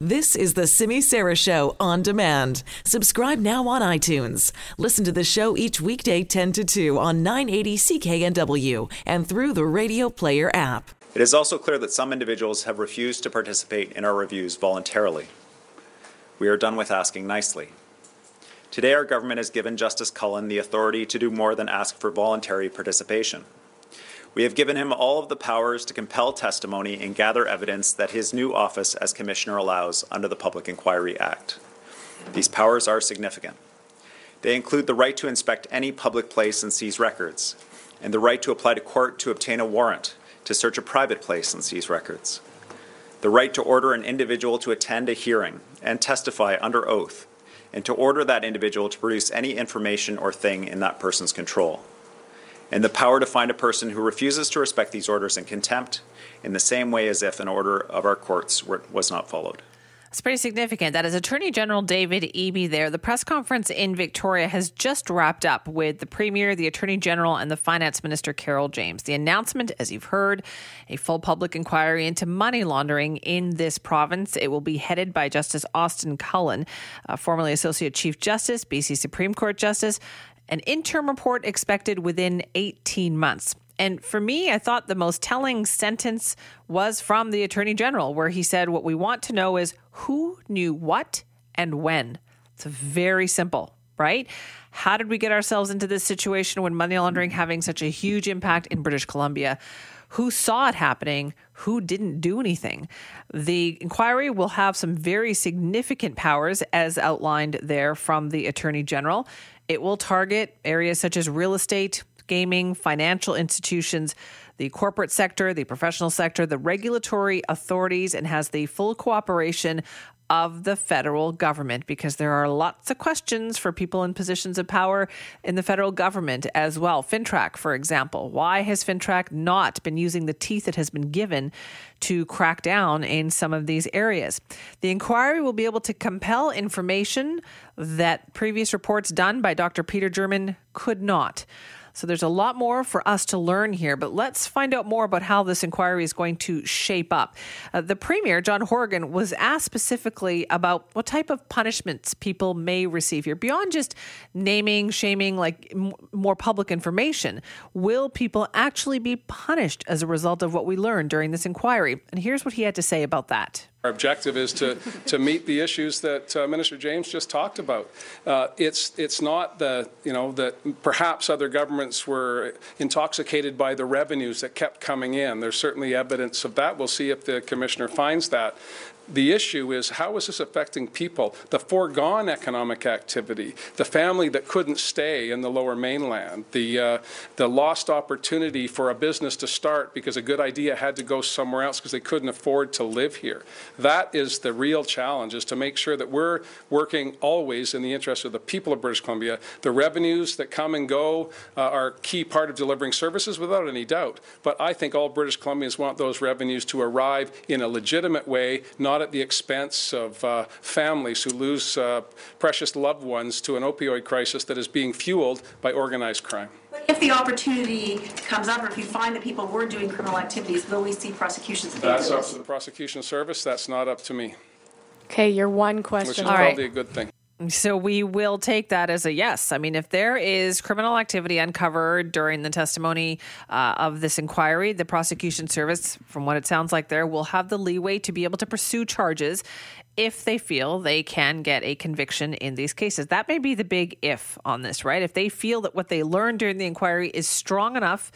This is the Simi Sara Show on demand. Subscribe now on iTunes. Listen to the show each weekday 10 to 2 on 980 CKNW and through the Radio Player app. It is also clear that some individuals have refused to participate in our reviews voluntarily. We are done with asking nicely. Today, our government has given Justice Cullen the authority to do more than ask for voluntary participation. We have given him all of the powers to compel testimony and gather evidence that his new office as Commissioner allows under the Public Inquiry Act. These powers are significant. They include the right to inspect any public place and seize records, and the right to apply to court to obtain a warrant to search a private place and seize records, the right to order an individual to attend a hearing and testify under oath, and to order that individual to produce any information or thing in that person's control and the power to find a person who refuses to respect these orders in contempt in the same way as if an order of our courts were, was not followed. It's pretty significant. That is Attorney General David Eby there. The press conference in Victoria has just wrapped up with the Premier, the Attorney General, and the Finance Minister Carole James. The announcement, as you've heard, a full public inquiry into money laundering in this province. It will be headed by Justice Austin Cullen, uh, formerly Associate Chief Justice, BC Supreme Court Justice, an interim report expected within 18 months. And for me, I thought the most telling sentence was from the Attorney General, where he said, What we want to know is who knew what and when. It's very simple, right? How did we get ourselves into this situation when money laundering having such a huge impact in British Columbia? Who saw it happening? Who didn't do anything? The inquiry will have some very significant powers, as outlined there from the Attorney General. It will target areas such as real estate, gaming, financial institutions, the corporate sector, the professional sector, the regulatory authorities, and has the full cooperation of the federal government because there are lots of questions for people in positions of power in the federal government as well. FINTRAC, for example. Why has FINTRAC not been using the teeth it has been given to crack down in some of these areas? The inquiry will be able to compel information that previous reports done by Dr. Peter German could not. So there's a lot more for us to learn here, but let's find out more about how this inquiry is going to shape up. Uh, the Premier, John Horgan, was asked specifically about what type of punishments people may receive here, beyond just naming, shaming, like m- more public information. Will people actually be punished as a result of what we learned during this inquiry? And here's what he had to say about that. Our objective is to, to meet the issues that uh, Minister James just talked about. Uh, it's, it's not the, you know, that perhaps other governments were intoxicated by the revenues that kept coming in. There's certainly evidence of that. We'll see if the Commissioner finds that the issue is how is this affecting people? The foregone economic activity, the family that couldn't stay in the lower mainland, the, uh, the lost opportunity for a business to start because a good idea had to go somewhere else because they couldn't afford to live here. That is the real challenge, is to make sure that we're working always in the interest of the people of British Columbia. The revenues that come and go uh, are a key part of delivering services without any doubt. But I think all British Columbians want those revenues to arrive in a legitimate way, not not at the expense of uh, families who lose uh, precious loved ones to an opioid crisis that is being fueled by organized crime. But if the opportunity comes up, or if you find that people were doing criminal activities, will we see prosecutions? That's up to the prosecution service. That's not up to me. Okay, your one question. Which is probably a good thing. So we will take that as a yes. I mean, if there is criminal activity uncovered during the testimony uh, of this inquiry, the prosecution service, from what it sounds like there, will have the leeway to be able to pursue charges if they feel they can get a conviction in these cases. That may be the big if on this, right? If they feel that what they learned during the inquiry is strong enough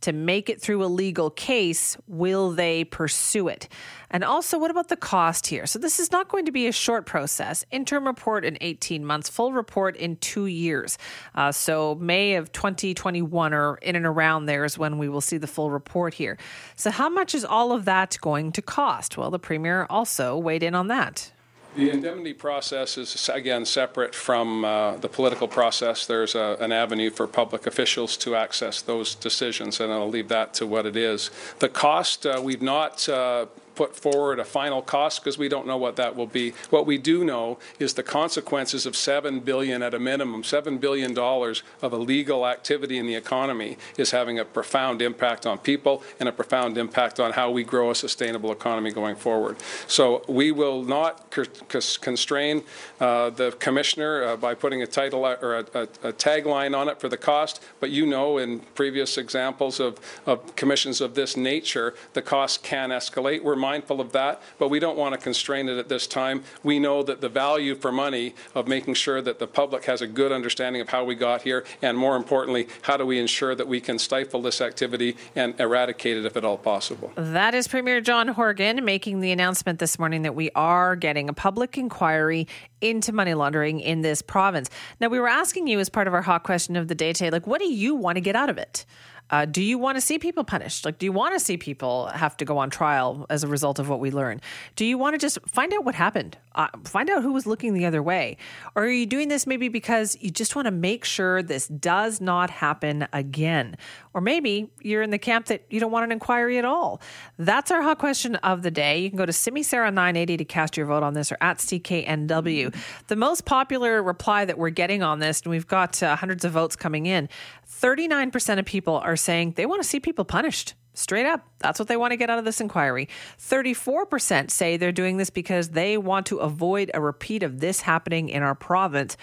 to make it through a legal case, will they pursue it? And also, what about the cost here? So, this is not going to be a short process. Interim report in 18 months, full report in two years. Uh, so, May of 2021 or in and around there is when we will see the full report here. So, how much is all of that going to cost? Well, the Premier also weighed in on that. The indemnity process is, again, separate from uh, the political process. There's a, an avenue for public officials to access those decisions, and I'll leave that to what it is. The cost, uh, we've not uh, put forward a final cost because we don't know what that will be. What we do know is the consequences of seven billion at a minimum, seven billion dollars of illegal activity in the economy is having a profound impact on people and a profound impact on how we grow a sustainable economy going forward. So we will not constrain uh, the commissioner uh, by putting a title or a, a, a, tagline on it for the cost, but you know in previous examples of, of commissions of this nature, the cost can escalate. We're mindful of that, but we don't want to constrain it at this time. We know that the value for money of making sure that the public has a good understanding of how we got here, and more importantly, how do we ensure that we can stifle this activity and eradicate it if at all possible. That is Premier John Horgan making the announcement this morning that we are getting a public inquiry into money laundering in this province. Now, we were asking you as part of our hot question of the day today, like, what do you want to get out of it? Uh, do you want to see people punished? Like, do you want to see people have to go on trial as a result of what we learn? Do you want to just find out what happened? Uh, find out who was looking the other way? Or are you doing this maybe because you just want to make sure this does not happen again? Or maybe you're in the camp that you don't want an inquiry at all. That's our hot question of the day. You can go to Simi Sara 980 to cast your vote on this or at CKNW. The most popular reply that we're getting on this, and we've got uh, hundreds of votes coming in, 39% of people are saying they want to see people punished. Straight up. That's what they want to get out of this inquiry. 34% say they're doing this because they want to avoid a repeat of this happening in our province.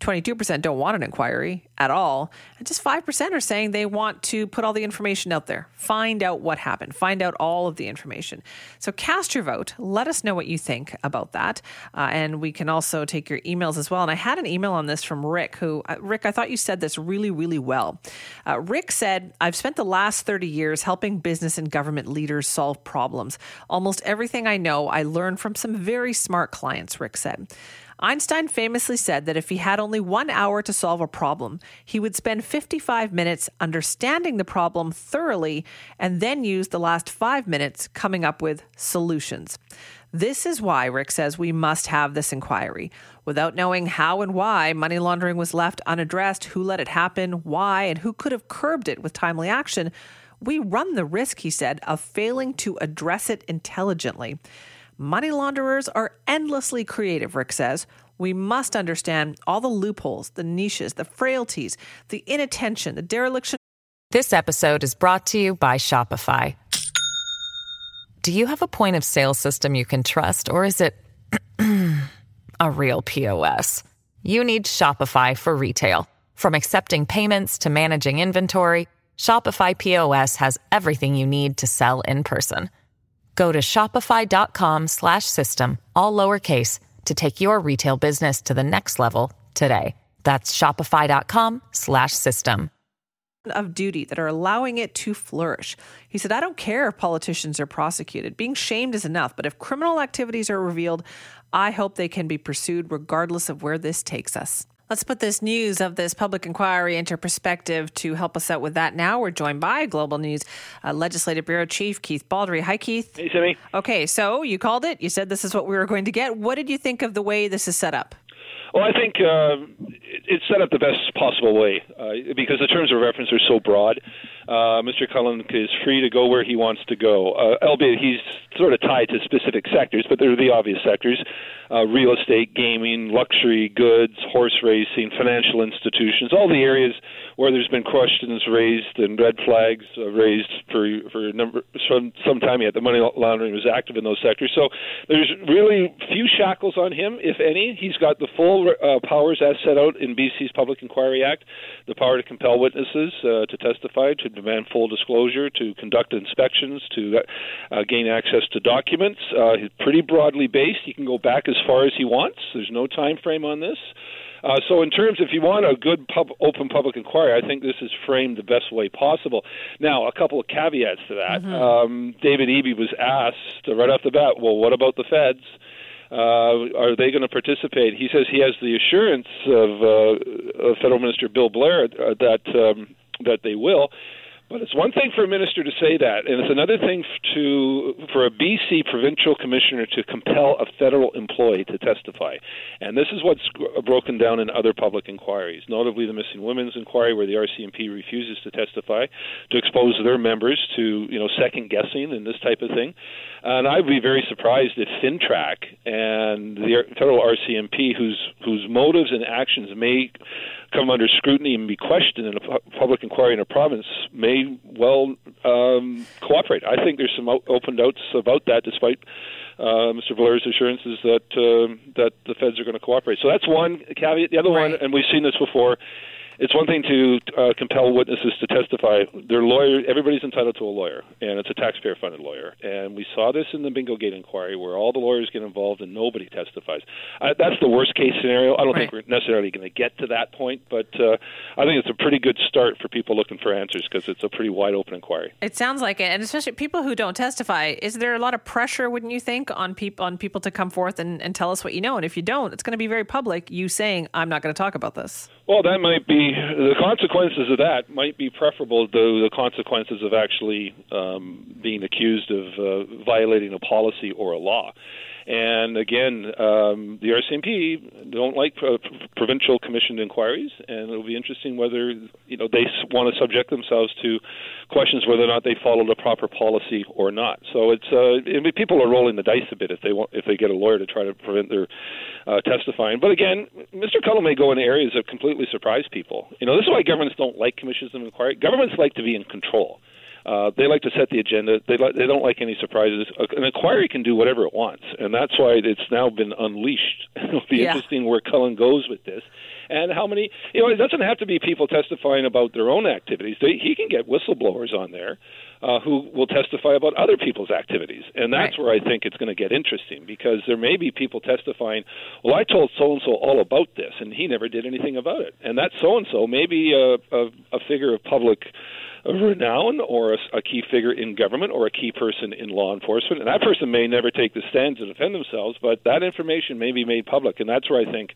22% don't want an inquiry at all. And just 5% are saying they want to put all the information out there, find out what happened, find out all of the information. So cast your vote. Let us know what you think about that. Uh, and we can also take your emails as well. And I had an email on this from Rick, who, uh, Rick, I thought you said this really, really well. Uh, Rick said, I've spent the last 30 years helping business and government leaders solve problems. Almost everything I know, I learned from some very smart clients, Rick said. Einstein famously said that if he had only one hour to solve a problem, he would spend 55 minutes understanding the problem thoroughly and then use the last five minutes coming up with solutions. This is why Rick says we must have this inquiry. Without knowing how and why money laundering was left unaddressed, who let it happen, why, and who could have curbed it with timely action, we run the risk, he said, of failing to address it intelligently. Money launderers are endlessly creative, Rick says. We must understand all the loopholes, the niches, the frailties, the inattention, the dereliction. This episode is brought to you by Shopify. Do you have a point of sale system you can trust, or is it a real POS? You need Shopify for retail. From accepting payments to managing inventory, Shopify POS has everything you need to sell in person. Go to shopify.com slash system, all lowercase, to take your retail business to the next level today. That's shopify.com slash system. Of duty that are allowing it to flourish. He said, I don't care if politicians are prosecuted. Being shamed is enough, but if criminal activities are revealed, I hope they can be pursued regardless of where this takes us. Let's put this news of this public inquiry into perspective to help us out with that now. We're joined by Global News uh, Legislative Bureau Chief Keith Baldrey. Hi, Keith. Hey, Simi. Okay, so you called it. You said this is what we were going to get. What did you think of the way this is set up? Well, I think uh, it's set up the best possible way uh, because the terms of reference are so broad. Uh, Mr. Cullen is free to go where he wants to go, uh, albeit he's sort of tied to specific sectors, but they're the obvious sectors uh, real estate, gaming, luxury goods, horse racing, financial institutions, all the areas where there's been questions raised and red flags uh, raised for for a number some some time yet. The money laundering was active in those sectors, so there's really few shackles on him, if any. He's got the full uh, powers as set out in BC's Public Inquiry Act, the power to compel witnesses uh, to testify, to demand full disclosure, to conduct inspections, to uh, gain access to documents. Uh, he's pretty broadly based. He can go back as far as he wants. There's no time frame on this. Uh, so, in terms, if you want a good pub, open public inquiry, I think this is framed the best way possible. Now, a couple of caveats to that. Mm-hmm. Um, David Eby was asked right off the bat, well, what about the feds? Uh, are they going to participate? He says he has the assurance of, uh, of Federal Minister Bill Blair uh, that um, that they will. But it's one thing for a minister to say that, and it's another thing to for a BC provincial commissioner to compel a federal employee to testify. And this is what's broken down in other public inquiries, notably the missing women's inquiry, where the RCMP refuses to testify to expose their members to you know second guessing and this type of thing. And I'd be very surprised if FINTRAC and the federal RCMP, whose whose motives and actions may come under scrutiny and be questioned in a public inquiry in a province, may well um, cooperate. I think there's some open doubts about that, despite uh, Mr. Blair's assurances that uh, that the feds are going to cooperate. So that's one caveat. The other right. one, and we've seen this before, it's one thing to uh, compel witnesses to testify. Their lawyer, everybody's entitled to a lawyer, and it's a taxpayer-funded lawyer. And we saw this in the Bingo Gate inquiry, where all the lawyers get involved and nobody testifies. Uh, that's the worst-case scenario. I don't right. think we're necessarily going to get to that point, but uh, I think it's a pretty good start for people looking for answers because it's a pretty wide-open inquiry. It sounds like it, and especially people who don't testify. Is there a lot of pressure, wouldn't you think, on people on people to come forth and, and tell us what you know? And if you don't, it's going to be very public. You saying, "I'm not going to talk about this." Well, that might be the consequences of that might be preferable to the consequences of actually um, being accused of uh, violating a policy or a law. And again, um, the RCMP don't like pro- provincial commissioned inquiries, and it'll be interesting whether you know they want to subject themselves to questions whether or not they followed a proper policy or not. So it's uh, I people are rolling the dice a bit if they want if they get a lawyer to try to prevent their uh, testifying. But again, Mr. Cullen may go in areas that completely surprise people. You know, this is why governments don't like commissions of inquiry. Governments like to be in control. Uh, they like to set the agenda. They like, they don't like any surprises. An inquiry can do whatever it wants, and that's why it's now been unleashed. It'll be yeah. interesting where Cullen goes with this, and how many. You know, it doesn't have to be people testifying about their own activities. They, he can get whistleblowers on there. Uh, who will testify about other people's activities. And that's right. where I think it's going to get interesting because there may be people testifying, well, I told so and so all about this, and he never did anything about it. And that so and so may be a, a, a figure of public of renown or a, a, key figure in government or a key person in law enforcement. And that person may never take the stand to defend themselves, but that information may be made public. And that's where I think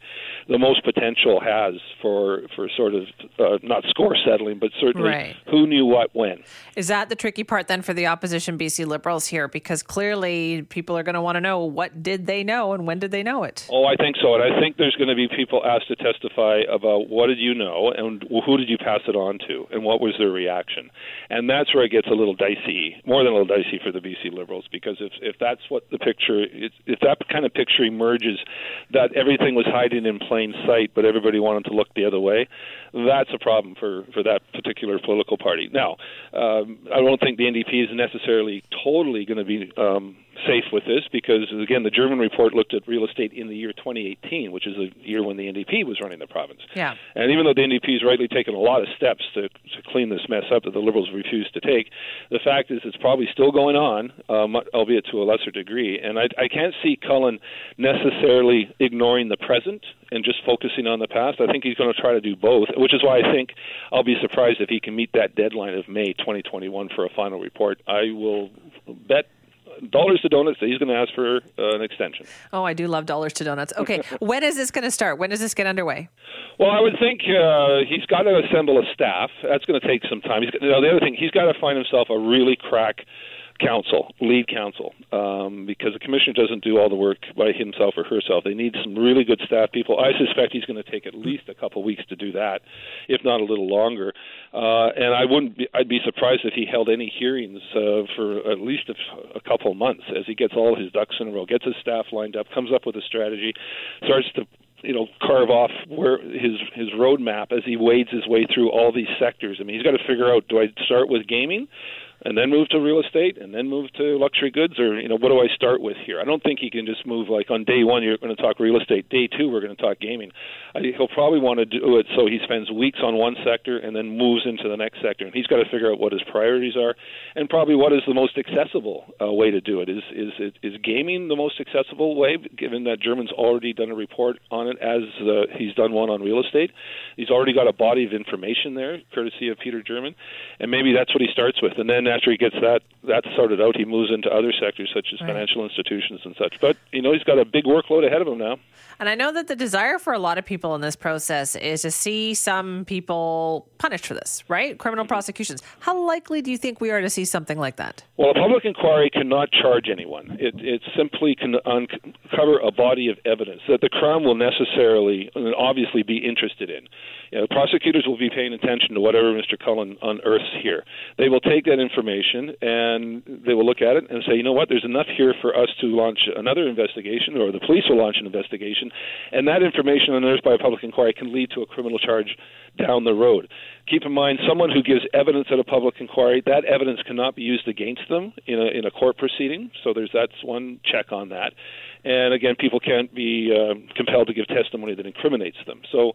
the most potential has for, for sort of uh, not score settling, but certainly right. who knew what when. Is that the tricky part then for the opposition BC Liberals here? Because clearly people are going to want to know what did they know and when did they know it? Oh, I think so. And I think there's going to be people asked to testify about what did you know and who did you pass it on to and what was their reaction election. And that's where it gets a little dicey, more than a little dicey for the BC Liberals, because if, if that's what the picture, if that kind of picture emerges, that everything was hiding in plain sight, but everybody wanted to look the other way, that's a problem for, for that particular political party. Now, um, I don't think the NDP is necessarily totally going to be um, safe with this because, again, the German report looked at real estate in the year 2018, which is the year when the NDP was running the province. Yeah. And even though the NDP has rightly taken a lot of steps to, to clean this mess up that the Liberals refused to take, the fact is it's probably still going on, um, albeit to a lesser degree. And I, I can't see Cullen necessarily ignoring the present and just focusing on the past. I think he's going to try to do both, which is why I think I'll be surprised if he can meet that deadline of May 2021 for a final report. I will bet dollars to donuts that he's going to ask for uh, an extension. Oh, I do love dollars to donuts. Okay, when is this going to start? When does this get underway? Well, I would think uh, he's got to assemble a staff. That's going to take some time. He's, you know, the other thing, he's got to find himself a really crack counsel, lead counsel, um, because the commissioner doesn't do all the work by himself or herself. They need some really good staff people. I suspect he's going to take at least a couple weeks to do that, if not a little longer. Uh, and I wouldn't. Be, I'd be surprised if he held any hearings uh, for at least a, a couple months as he gets all his ducks in a row, gets his staff lined up, comes up with a strategy, starts to you know carve off where his his roadmap as he wades his way through all these sectors. I mean, he's got to figure out: do I start with gaming? And then move to real estate and then move to luxury goods or you know what do I start with here? I don't think he can just move like on day one you're going to talk real estate, day two we're going to talk gaming. I, he'll probably want to do it so he spends weeks on one sector and then moves into the next sector, and he's got to figure out what his priorities are and probably what is the most accessible uh, way to do it. Is is is gaming the most accessible way? Given that German's already done a report on it, as uh, he's done one on real estate, he's already got a body of information there, courtesy of Peter German, and maybe that's what he starts with, and then after he gets that that sorted out, he moves into other sectors such as Right. financial institutions and such. But you know, he's got a big workload ahead of him now. And I know that the desire for a lot of people in this process is to see some people punished for this, right? Criminal mm-hmm. prosecutions. How likely do you think we are to see something like that? Well, a public inquiry cannot charge anyone. It, it simply can uncover a body of evidence that the Crown will necessarily and obviously be interested in. You know, prosecutors will be paying attention to whatever Mr. Cullen unearths here. They will take that information and they will look at it and say, you know what, there's enough here for us to launch another investigation, or the police will launch an investigation, and that information unearthed by a public inquiry can lead to a criminal charge down the road. Keep in mind, someone who gives evidence at a public inquiry, that evidence cannot be used against them in a, in a court proceeding. So there's that's one check on that. And again, people can't be uh, compelled to give testimony that incriminates them. So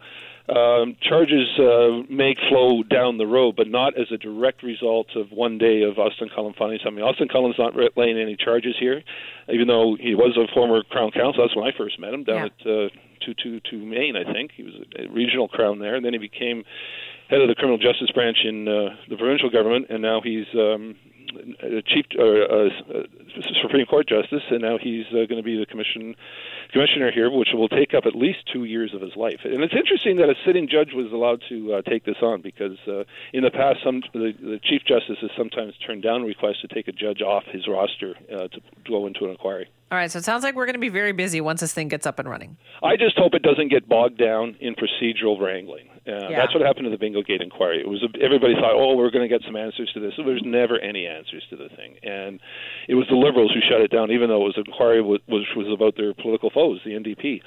um, charges uh, may flow down the road, but not as a direct result of one day of Austin Cullen finding something. Austin Cullen's not laying any charges here, even though he was a former Crown Counsel. That's when I first met him down Yeah. at uh, 222 Main, I think. He was a regional Crown there, and then he became head of the criminal justice branch in uh, the provincial government, and now he's um, chief uh, uh, Supreme Court justice, and now he's uh, going to be the commission commissioner here, which will take up at least two years of his life. And it's interesting that a sitting judge was allowed to uh, take this on because uh, in the past, some the, the chief justice has sometimes turned down requests to take a judge off his roster uh, to go into an inquiry. All right, so it sounds like we're going to be very busy once this thing gets up and running. I just hope it doesn't get bogged down in procedural wrangling. Uh, Yeah. That's what happened to the Bingo Gate inquiry. It was a, everybody thought, oh, we're going to get some answers to this. There's never any answers to the thing, and it was the Liberals who shut it down, even though it was an inquiry which was about their political foes, the NDP.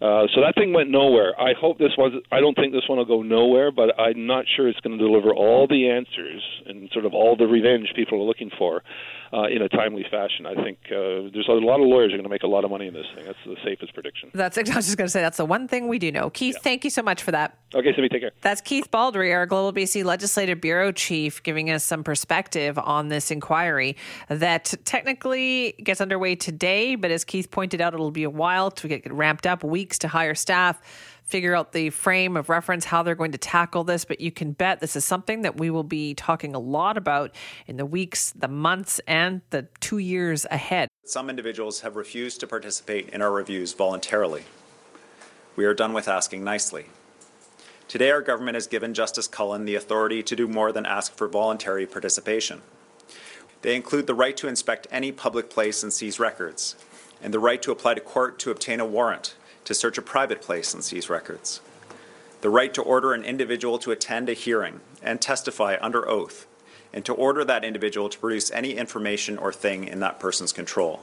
Uh, so that thing went nowhere. I hope this was. I don't think this one will go nowhere, but I'm not sure it's going to deliver all the answers and sort of all the revenge people are looking for uh, in a timely fashion. I think uh, there's a lot of lawyers are going to make a lot of money in this thing. That's the safest prediction. That's I was just going to say that's the one thing we do know. Keith, thank you so much for that. Okay, Simi, take care. That's Keith Baldrey, our Global BC Legislative Bureau Chief, giving us some perspective on this inquiry that technically gets underway today, but as Keith pointed out, it'll be a while to get ramped up, weeks to hire staff, figure out the frame of reference, how they're going to tackle this. But you can bet this is something that we will be talking a lot about in the weeks, the months, and the two years ahead. Some individuals have refused to participate in our reviews voluntarily. We are done with asking nicely. Today, our government has given Justice Cullen the authority to do more than ask for voluntary participation. They include the right to inspect any public place and seize records, and the right to apply to court to obtain a warrant to search a private place and seize records, the right to order an individual to attend a hearing and testify under oath, and to order that individual to produce any information or thing in that person's control,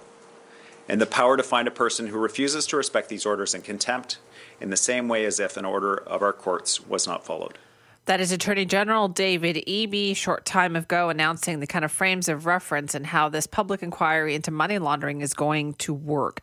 and the power to find a person who refuses to respect these orders in contempt in the same way as if an order of our courts was not followed. That is Attorney General David Eby, short time ago, announcing the kind of frames of reference and how this public inquiry into money laundering is going to work.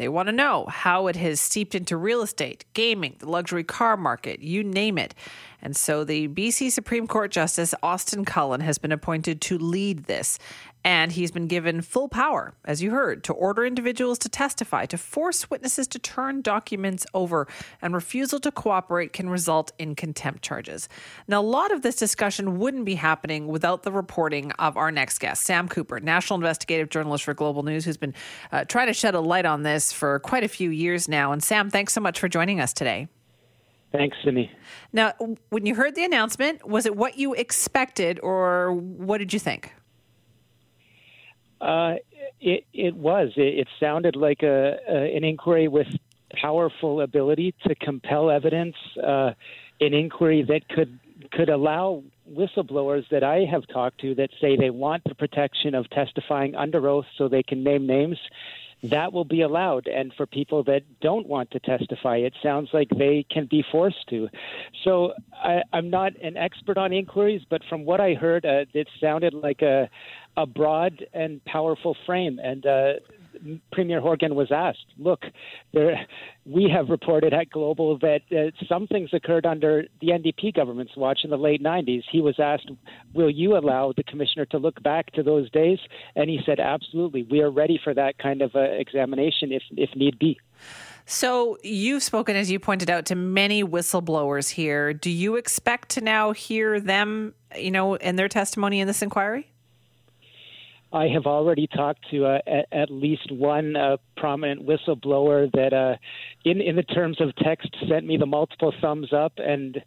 They want to know how it has seeped into real estate, gaming, the luxury car market, you name it. And so the BC Supreme Court Justice Austin Cullen has been appointed to lead this. And he's been given full power, as you heard, to order individuals to testify, to force witnesses to turn documents over, and refusal to cooperate can result in contempt charges. Now, a lot of this discussion wouldn't be happening without the reporting of our next guest, Sam Cooper, national investigative journalist for Global News, who's been uh, trying to shed a light on this for quite a few years now. And Sam, thanks so much for joining us today. Thanks, Simi. Now, when you heard the announcement, was it what you expected, or what did you think? Uh, it, it was. It, it sounded like a, a, an inquiry with powerful ability to compel evidence, uh, an inquiry that could could allow whistleblowers that I have talked to that say they want the protection of testifying under oath so they can name names. That will be allowed. And for people that don't want to testify, it sounds like they can be forced to. So I, I'm not an expert on inquiries, but from what I heard, uh, it sounded like a, a broad and powerful frame. And uh, Premier Horgan was asked, look, there, we have reported at Global that uh, some things occurred under the NDP government's watch in the late 90s. He was asked, will you allow the commissioner to look back to those days? And he said, absolutely. We are ready for that kind of uh, examination if, if need be. So, you've spoken, as you pointed out, to many whistleblowers here. Do you expect to now hear them, you know, in their testimony in this inquiry? I have already talked to uh, at, at, least one uh, prominent whistleblower that, uh, in in the terms of text, sent me the multiple thumbs up and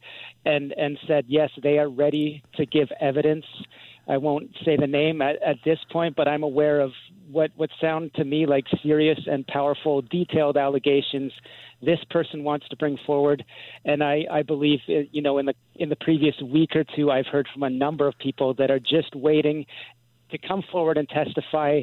and and said yes, they are ready to give evidence. I won't say the name at, at this point, but I'm aware of what what sound to me like serious and powerful, detailed allegations this person wants to bring forward. And I, I believe, uh, you know, in the in the previous week or two, I've heard from a number of people that are just waiting to come forward and testify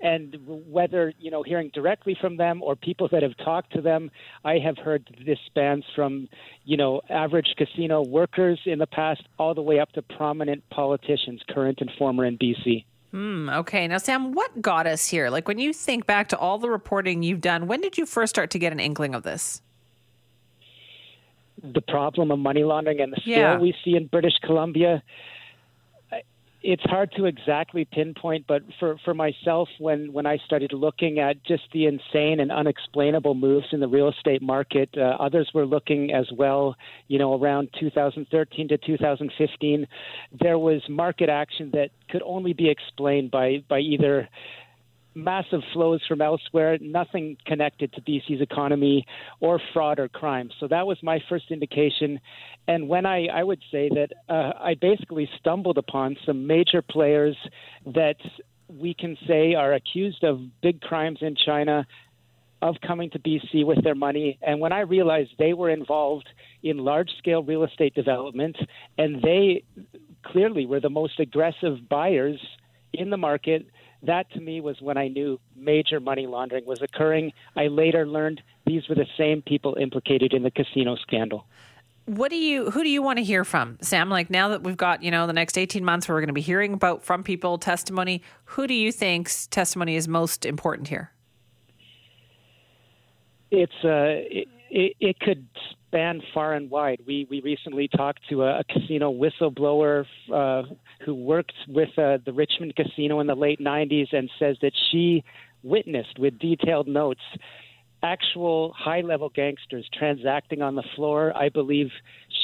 and whether you know hearing directly from them or people that have talked to them i have heard this spans from you know average casino workers in the past all the way up to prominent politicians current and former in bc Hmm, okay. Now, Sam, what got us here? Like, when you think back to all the reporting you've done, when did you first start to get an inkling of this? The problem of money laundering and the scale yeah. we see in British Columbia it's hard to exactly pinpoint, but for, for myself, when, when I started looking at just the insane and unexplainable moves in the real estate market, uh, others were looking as well. You know, around 2013 to 2015, there was market action that could only be explained by, by either massive flows from elsewhere, nothing connected to BC's economy or fraud or crime. So that was my first indication. And when I, I would say that uh, I basically stumbled upon some major players that we can say are accused of big crimes in China of coming to BC with their money. And when I realized they were involved in large scale real estate development and they clearly were the most aggressive buyers in the market that to me was when I knew major money laundering was occurring. I later learned these were the same people implicated in the casino scandal. What do you who do you want to hear from, Sam? Like now that we've got, you know, the next 18 months where we're going to be hearing about from people testimony, who do you think's testimony is most important here? It's uh it, it, it could span far and wide. We we recently talked to a, a casino whistleblower uh, who worked with uh, the Richmond Casino in the late '90s and says that she witnessed with detailed notes actual high level gangsters transacting on the floor. I believe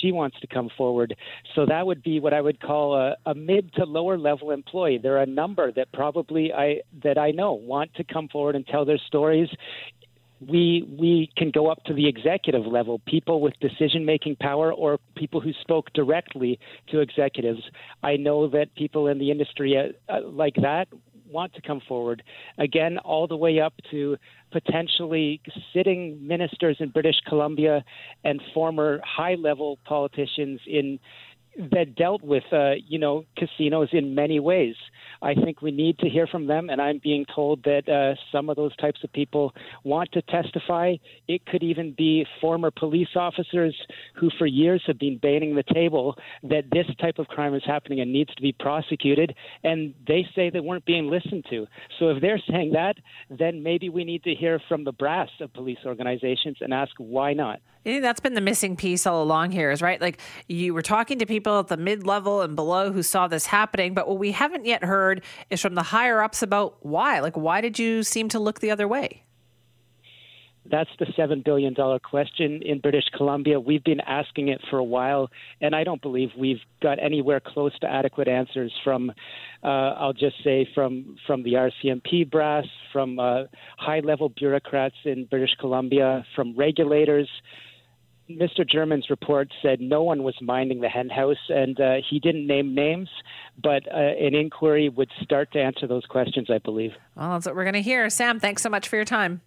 she wants to come forward. So that would be what I would call a, a, mid to lower level employee. There are a number that probably I that I know want to come forward and tell their stories we we can go up to the executive level, people with decision making power or people who spoke directly to executives. I know that people in the industry uh, uh, like that want to come forward again all the way up to potentially sitting ministers in British Columbia and former high level politicians in that dealt with uh, you know casinos in many ways. I think we need to hear from them, and I'm being told that uh, some of those types of people want to testify. It could even be former police officers who, for years, have been banging the table that this type of crime is happening and needs to be prosecuted, and they say they weren't being listened to. So if they're saying that, then maybe we need to hear from the brass of police organizations and ask why not. I think that's been the missing piece all along here is right. Like you were talking to people at the mid level and below who saw this happening, but what we haven't yet heard is from the higher ups about why. Like, why did you seem to look the other way? That's the $7 billion question in British Columbia. We've been asking it for a while, and I don't believe we've got anywhere close to adequate answers from, uh, I'll just say, from, from the RCMP brass, from uh, high level bureaucrats in British Columbia, from regulators. Mr. German's report said no one was minding the henhouse, and uh, he didn't name names, but uh, an inquiry would start to answer those questions, I believe. Well, that's what we're going to hear. Sam, thanks so much for your time.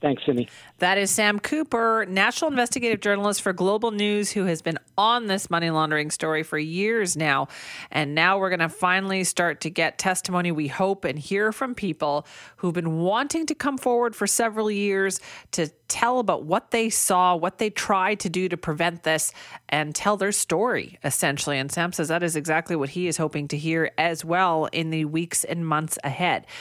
Thanks, Simi. That is Sam Cooper, national investigative journalist for Global News, who has been on this money laundering story for years now. And now we're going to finally start to get testimony, we hope, and hear from people who've been wanting to come forward for several years to tell about what they saw, what they tried to do to prevent this, and tell their story, essentially. And Sam says that is exactly what he is hoping to hear as well in the weeks and months ahead.